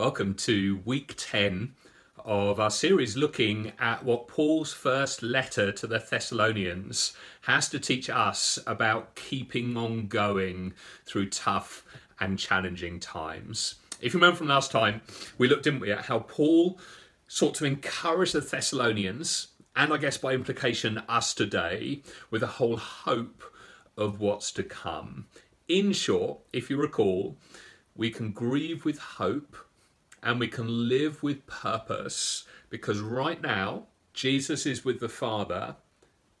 Welcome to week 10 of our series looking at what Paul's first letter to the Thessalonians has to teach us about keeping on going through tough and challenging times. If you remember from last time, we looked, didn't we, at how Paul sought to encourage the Thessalonians, and I guess by implication us today, with a whole hope of what's to come. In short, if you recall, we can grieve with hope and we can live with purpose because right now Jesus is with the Father,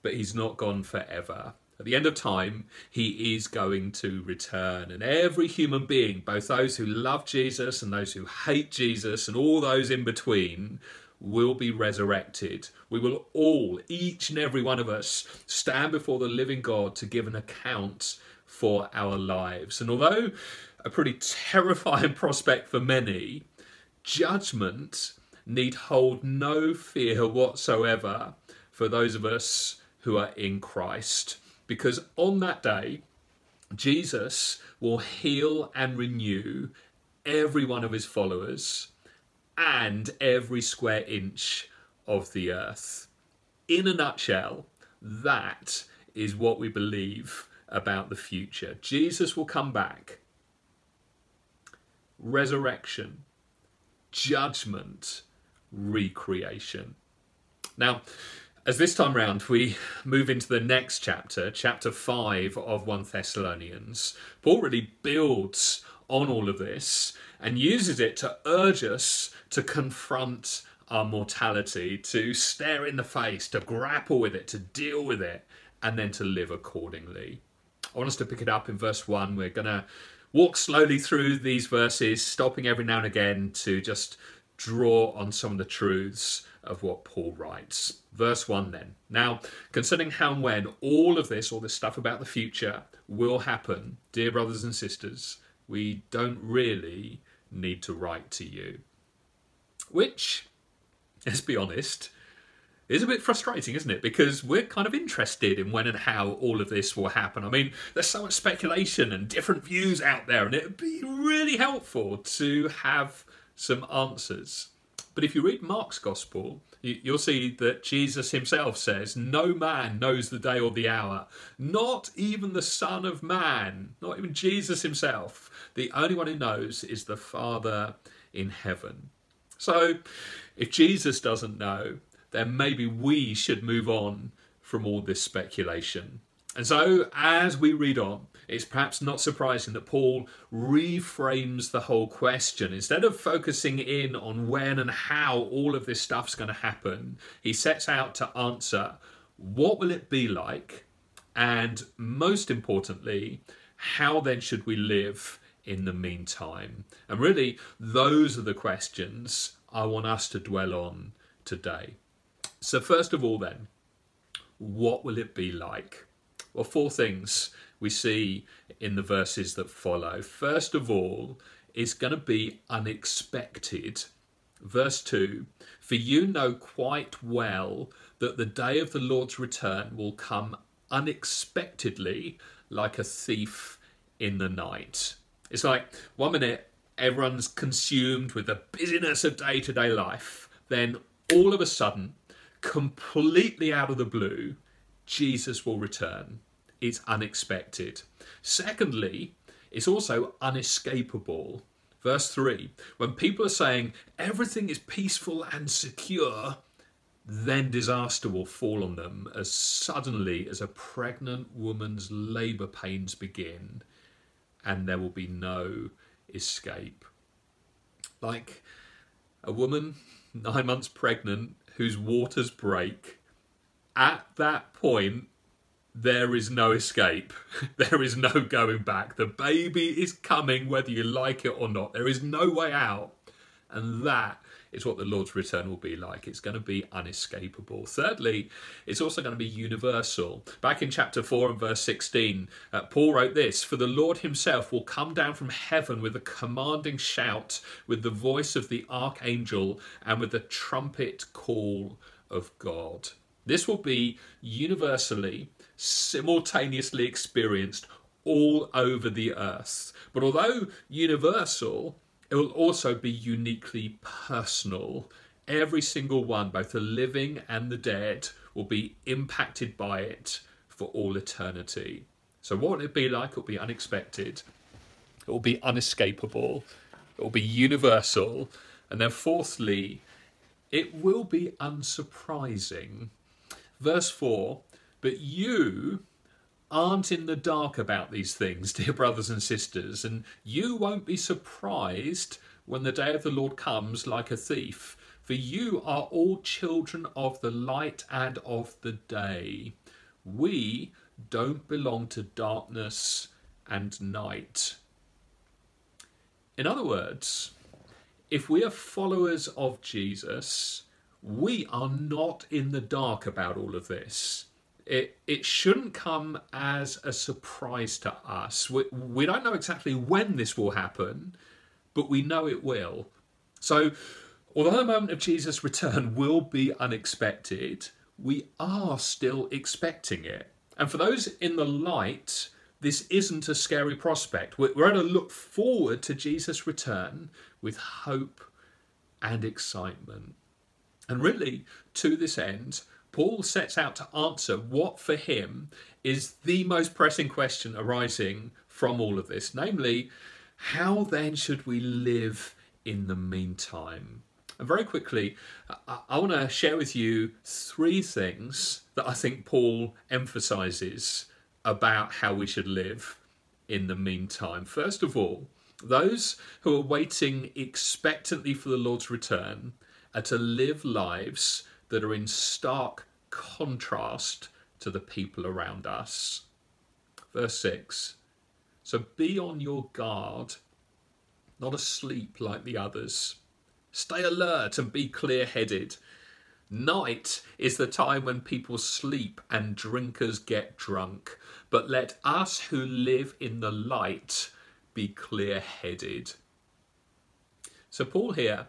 but he's not gone forever. At the end of time, he is going to return. And every human being, both those who love Jesus and those who hate Jesus and all those in between, will be resurrected. We will all, each and every one of us, stand before the living God to give an account for our lives. And although a pretty terrifying prospect for many, judgment need hold no fear whatsoever for those of us who are in Christ. Because on that day, Jesus will heal and renew every one of his followers and every square inch of the earth. In a nutshell, that is what we believe about the future. Jesus will come back. Resurrection judgment, recreation. Now, as this time round we move into the next chapter, chapter 5 of 1 Thessalonians, Paul really builds on all of this and uses it to urge us to confront our mortality, to stare in the face, to grapple with it, to deal with it, and then to live accordingly. I want us to pick it up in verse 1. We're going to walk slowly through these verses, stopping every now and again to just draw on some of the truths of what Paul writes. Verse 1 then. Now, concerning how and when all of this, all this stuff about the future, will happen, dear brothers and sisters, we don't really need to write to you. Which, let's be honest, is a bit frustrating, isn't it? Because we're kind of interested in when and how all of this will happen. I mean, there's so much speculation and different views out there, and it'd be really helpful to have some answers. But if you read Mark's Gospel, you'll see that Jesus himself says, No man knows the day or the hour, not even the Son of Man, not even Jesus himself. The only one who knows is the Father in heaven. So, if Jesus doesn't know, then maybe we should move on from all this speculation. And so, as we read on, it's perhaps not surprising that Paul reframes the whole question. Instead of focusing in on when and how all of this stuff's going to happen, he sets out to answer what will it be like? And most importantly, how then should we live in the meantime? And really, those are the questions I want us to dwell on today. So, first of all, then, what will it be like? Well, four things we see in the verses that follow. First of all, it's going to be unexpected. Verse 2 For you know quite well that the day of the Lord's return will come unexpectedly like a thief in the night. It's like one minute everyone's consumed with the busyness of day to day life, then all of a sudden completely out of the blue, Jesus will return. It's unexpected. Secondly, it's also unescapable. Verse 3 when people are saying everything is peaceful and secure, then disaster will fall on them as suddenly as a pregnant woman's labour pains begin, and there will be no escape. Like a woman nine months pregnant whose waters break, at that point, there is no escape. there is no going back. The baby is coming whether you like it or not. There is no way out. And that is what the Lord's return will be like. It's going to be unescapable. Thirdly, it's also going to be universal. Back in chapter 4 and verse 16, uh, Paul wrote this For the Lord himself will come down from heaven with a commanding shout, with the voice of the archangel, and with the trumpet call of God. This will be universally, simultaneously experienced all over the earth. But although universal, it will also be uniquely personal. Every single one, both the living and the dead, will be impacted by it for all eternity. So, what will it be like? It will be unexpected, it will be unescapable, it will be universal. And then, fourthly, it will be unsurprising. Verse 4 But you aren't in the dark about these things, dear brothers and sisters, and you won't be surprised when the day of the Lord comes like a thief. For you are all children of the light and of the day. We don't belong to darkness and night. In other words, if we are followers of Jesus, we are not in the dark about all of this. It, it shouldn't come as a surprise to us. We, we don't know exactly when this will happen, but we know it will. So, although the moment of Jesus' return will be unexpected, we are still expecting it. And for those in the light, this isn't a scary prospect. We're going to look forward to Jesus' return with hope and excitement. And really, to this end, Paul sets out to answer what for him is the most pressing question arising from all of this namely, how then should we live in the meantime? And very quickly, I, I want to share with you three things that I think Paul emphasizes about how we should live in the meantime. First of all, those who are waiting expectantly for the Lord's return are to live lives that are in stark contrast to the people around us. Verse 6 So be on your guard, not asleep like the others. Stay alert and be clear headed. Night is the time when people sleep and drinkers get drunk. But let us who live in the light be clear headed. So, Paul here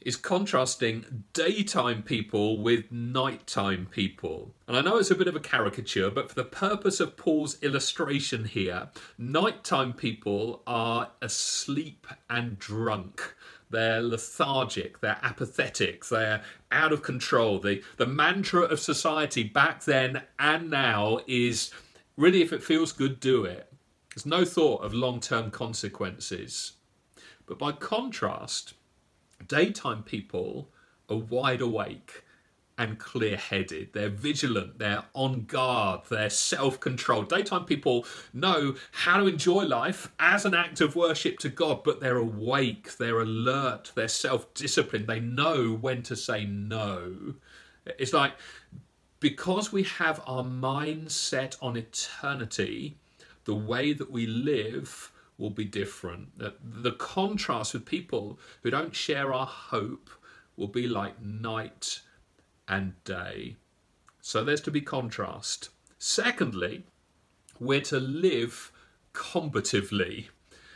is contrasting daytime people with nighttime people. And I know it's a bit of a caricature, but for the purpose of Paul's illustration here, nighttime people are asleep and drunk. They're lethargic, they're apathetic, they're out of control. The, the mantra of society back then and now is really, if it feels good, do it. There's no thought of long term consequences. But by contrast, Daytime people are wide awake and clear headed. They're vigilant, they're on guard, they're self controlled. Daytime people know how to enjoy life as an act of worship to God, but they're awake, they're alert, they're self disciplined, they know when to say no. It's like because we have our mind set on eternity, the way that we live will be different. The, the contrast with people who don't share our hope will be like night and day. So there's to be contrast. Secondly, we're to live combatively.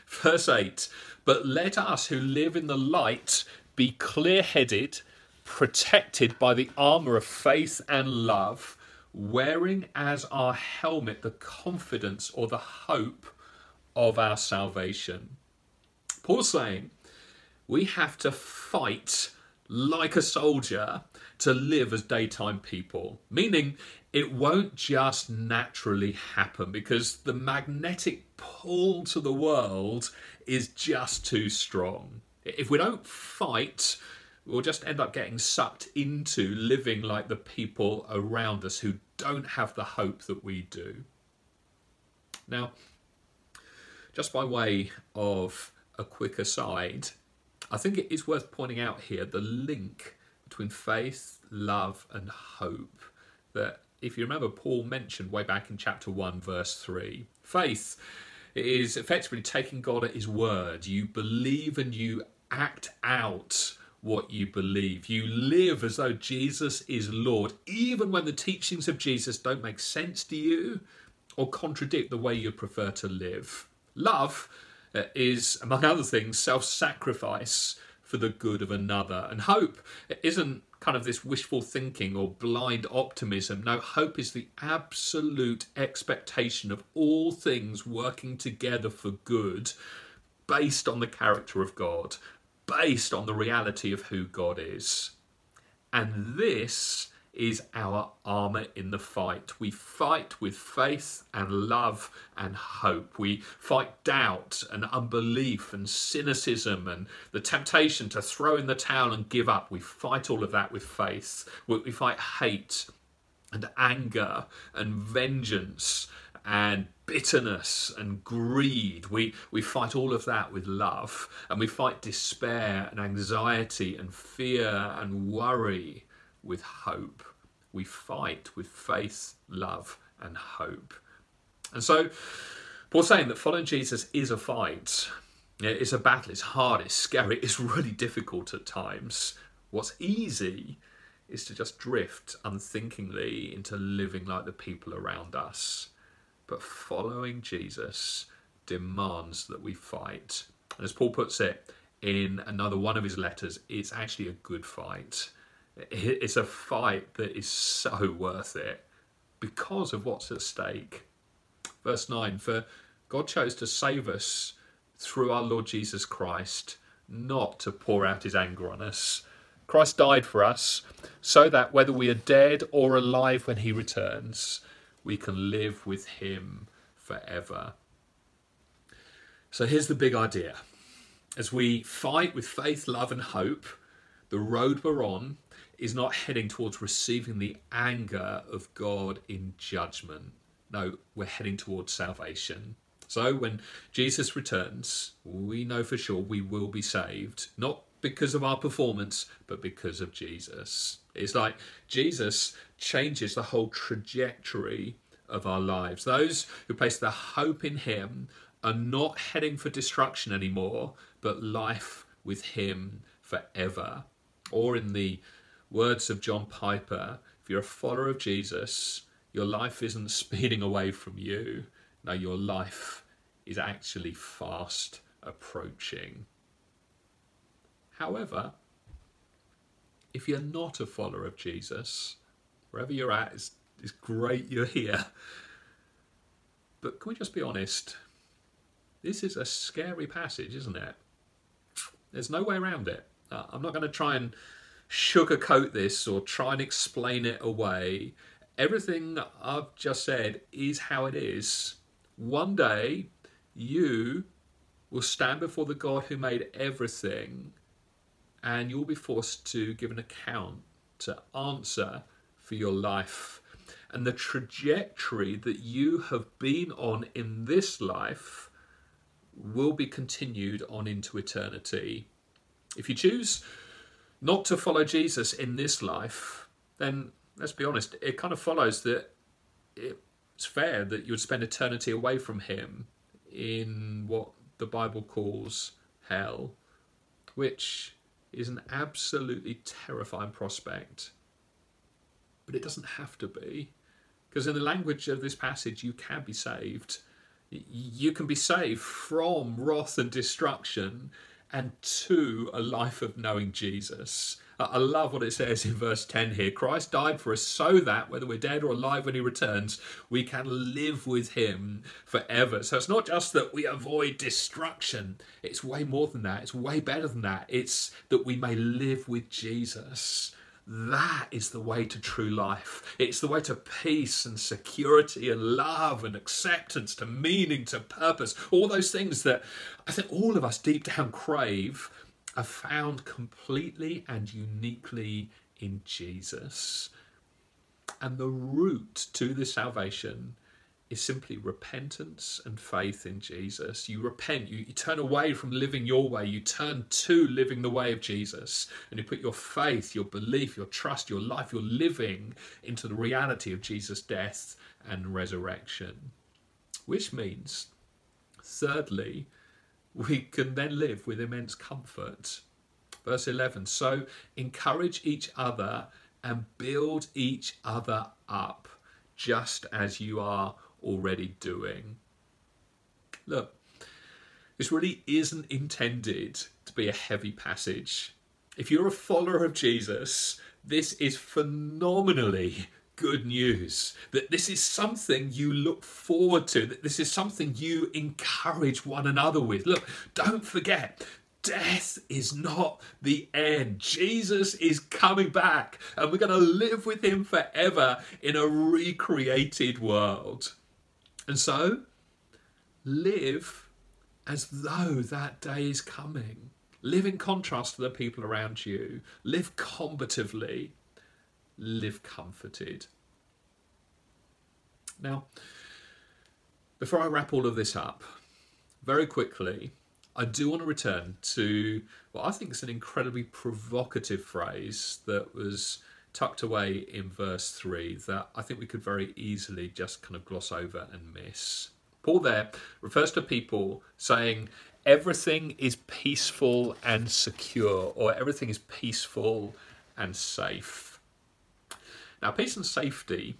Verse 8 But let us who live in the light be clear headed, protected by the armour of faith and love, wearing as our helmet the confidence or the hope of our salvation. Paul's saying we have to fight like a soldier to live as daytime people, meaning it won't just naturally happen because the magnetic pull to the world is just too strong. If we don't fight, we'll just end up getting sucked into living like the people around us who don't have the hope that we do. Now, just by way of a quick aside, I think it is worth pointing out here the link between faith, love, and hope that if you remember, Paul mentioned way back in chapter 1, verse 3. Faith is effectively taking God at his word. You believe and you act out what you believe. You live as though Jesus is Lord, even when the teachings of Jesus don't make sense to you or contradict the way you prefer to live. Love uh, is, among other things, self sacrifice for the good of another. And hope isn't kind of this wishful thinking or blind optimism. No, hope is the absolute expectation of all things working together for good based on the character of God, based on the reality of who God is. And this is our armour in the fight. We fight with faith and love and hope. We fight doubt and unbelief and cynicism and the temptation to throw in the towel and give up. We fight all of that with faith. We fight hate and anger and vengeance and bitterness and greed. We, we fight all of that with love. And we fight despair and anxiety and fear and worry with hope. We fight with faith, love, and hope. And so, Paul's saying that following Jesus is a fight. It's a battle, it's hard, it's scary, it's really difficult at times. What's easy is to just drift unthinkingly into living like the people around us. But following Jesus demands that we fight. And as Paul puts it in another one of his letters, it's actually a good fight. It's a fight that is so worth it because of what's at stake. Verse 9 For God chose to save us through our Lord Jesus Christ, not to pour out his anger on us. Christ died for us so that whether we are dead or alive when he returns, we can live with him forever. So here's the big idea. As we fight with faith, love, and hope, the road we're on is not heading towards receiving the anger of God in judgment. No, we're heading towards salvation. So when Jesus returns, we know for sure we will be saved, not because of our performance, but because of Jesus. It's like Jesus changes the whole trajectory of our lives. Those who place their hope in Him are not heading for destruction anymore, but life with Him forever. Or in the words of John Piper, if you're a follower of Jesus, your life isn't speeding away from you. No, your life is actually fast approaching. However, if you're not a follower of Jesus, wherever you're at, it's, it's great you're here. But can we just be honest? This is a scary passage, isn't it? There's no way around it. Uh, I'm not going to try and sugarcoat this or try and explain it away. Everything I've just said is how it is. One day, you will stand before the God who made everything, and you'll be forced to give an account, to answer for your life. And the trajectory that you have been on in this life will be continued on into eternity. If you choose not to follow Jesus in this life, then let's be honest, it kind of follows that it's fair that you would spend eternity away from Him in what the Bible calls hell, which is an absolutely terrifying prospect. But it doesn't have to be. Because in the language of this passage, you can be saved. You can be saved from wrath and destruction and to a life of knowing Jesus. I love what it says in verse 10 here. Christ died for us so that, whether we're dead or alive when he returns, we can live with him forever. So it's not just that we avoid destruction, it's way more than that. It's way better than that. It's that we may live with Jesus. That is the way to true life. It's the way to peace and security and love and acceptance, to meaning, to purpose. All those things that I think all of us deep down crave are found completely and uniquely in Jesus. And the route to the salvation is simply repentance and faith in Jesus. You repent, you, you, turn away from living your way, you turn to living the way of Jesus, and you put your faith, your belief, your trust, your life, your living into the reality of Jesus' death and resurrection. Which means, thirdly, we can then live with immense comfort. Verse 11 So encourage each other and build each other up, just as you are already doing. Look, this really isn't intended to be a heavy passage. If you're a follower of Jesus, this is phenomenally good news, that this is something you look forward to, that this is something you encourage one another with. Look, don't forget, death is not the end. Jesus is coming back, and we're going to live with him forever in a recreated world. And so, live as though that day is coming. Live in contrast to the people around you. Live combatively. Live comforted. Now, before I wrap all of this up, very quickly, I do want to return to what I think is an incredibly provocative phrase that was tucked away in verse 3 that I think we could very easily just kind of gloss over and miss. Paul there refers to people saying everything is peaceful and secure, or everything is peaceful and safe. Now, peace and safety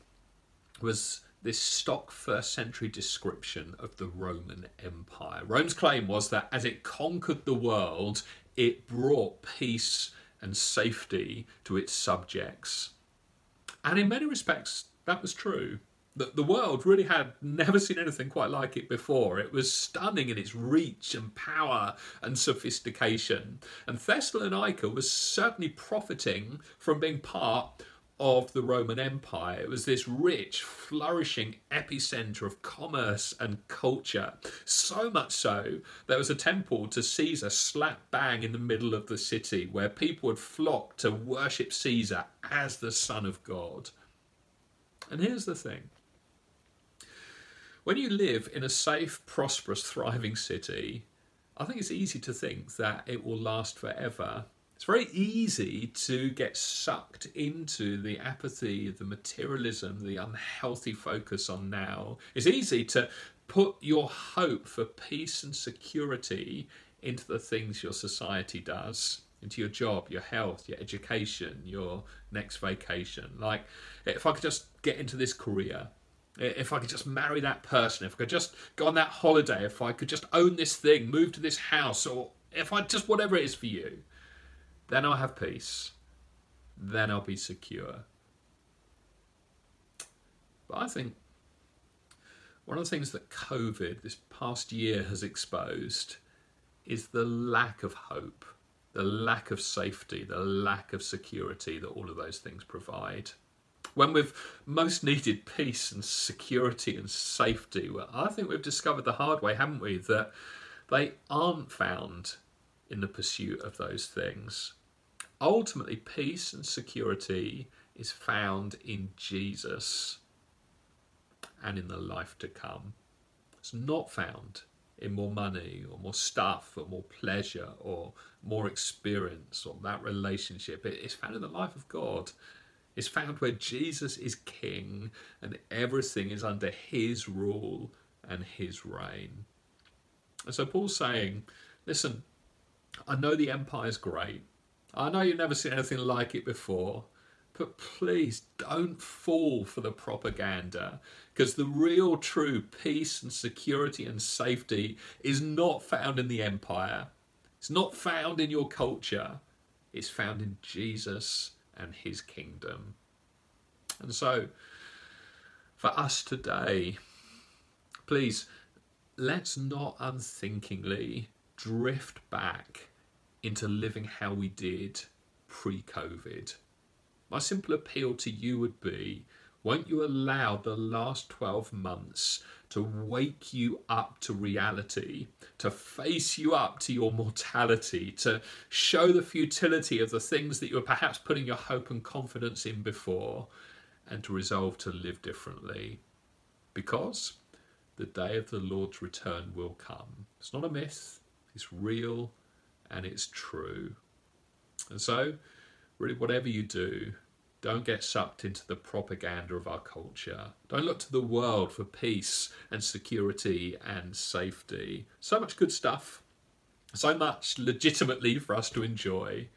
was this stock first century description of the Roman Empire. Rome's claim was that as it conquered the world, it brought peace and safety to its subjects. And in many respects, that was true. The, the world really had never seen anything quite like it before. It was stunning in its reach and power and sophistication. And Thessalonica was certainly profiting from being part of the Roman Empire. It was this rich, flourishing epicenter of commerce and culture. So much so, there was a temple to Caesar slap bang in the middle of the city where people would flock to worship Caesar as the Son of God. And here's the thing when you live in a safe, prosperous, thriving city, I think it's easy to think that it will last forever it's very easy to get sucked into the apathy, the materialism, the unhealthy focus on now. It's easy to put your hope for peace and security into the things your society does, into your job, your health, your education, your next vacation. Like, if I could just get into this career, if I could just marry that person, if I could just go on that holiday, if I could just own this thing, move to this house, or if I just whatever it is for you then I'll have peace. Then I'll be secure. But I think one of the things that COVID this past year has exposed is the lack of hope, the lack of safety, the lack of security that all of those things provide. When we've most needed peace and security and safety, well, I think we've discovered the hard way, haven't we, that they aren't found in the pursuit of those things. Ultimately, peace and security is found in Jesus and in the life to come. It's not found in more money or more stuff or more pleasure or more experience or that relationship. It's found in the life of God. It's found where Jesus is king and everything is under his rule and his reign. And so Paul's saying, listen, I know the empire's great. I know you've never seen anything like it before, but please don't fall for the propaganda because the real true peace and security and safety is not found in the empire. It's not found in your culture. It's found in Jesus and his kingdom. And so, for us today, please let's not unthinkingly drift back into living how we did pre COVID. My simple appeal to you would be won't you allow the last 12 months to wake you up to reality, to face you up to your mortality, to show the futility of the things that you were perhaps putting your hope and confidence in before, and to resolve to live differently? Because the day of the Lord's return will come. It's not a myth, it's real and it's true. And so, really, whatever you do, don't get sucked into the propaganda of our culture. Don't look to the world for peace and security and safety. So much good stuff, so much legitimately for us to enjoy.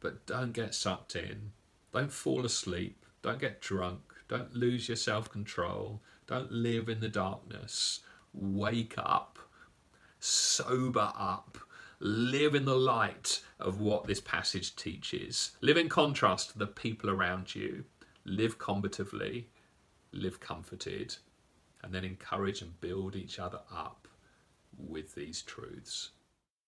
But don't get sucked in. Don't fall asleep. Don't get drunk. Don't lose your self control. Don't live in the darkness. Wake up. Sober up live in the light of what this passage teaches. Live in contrast to the people around you. Live combatively, live comforted, and then encourage and build each other up with these truths.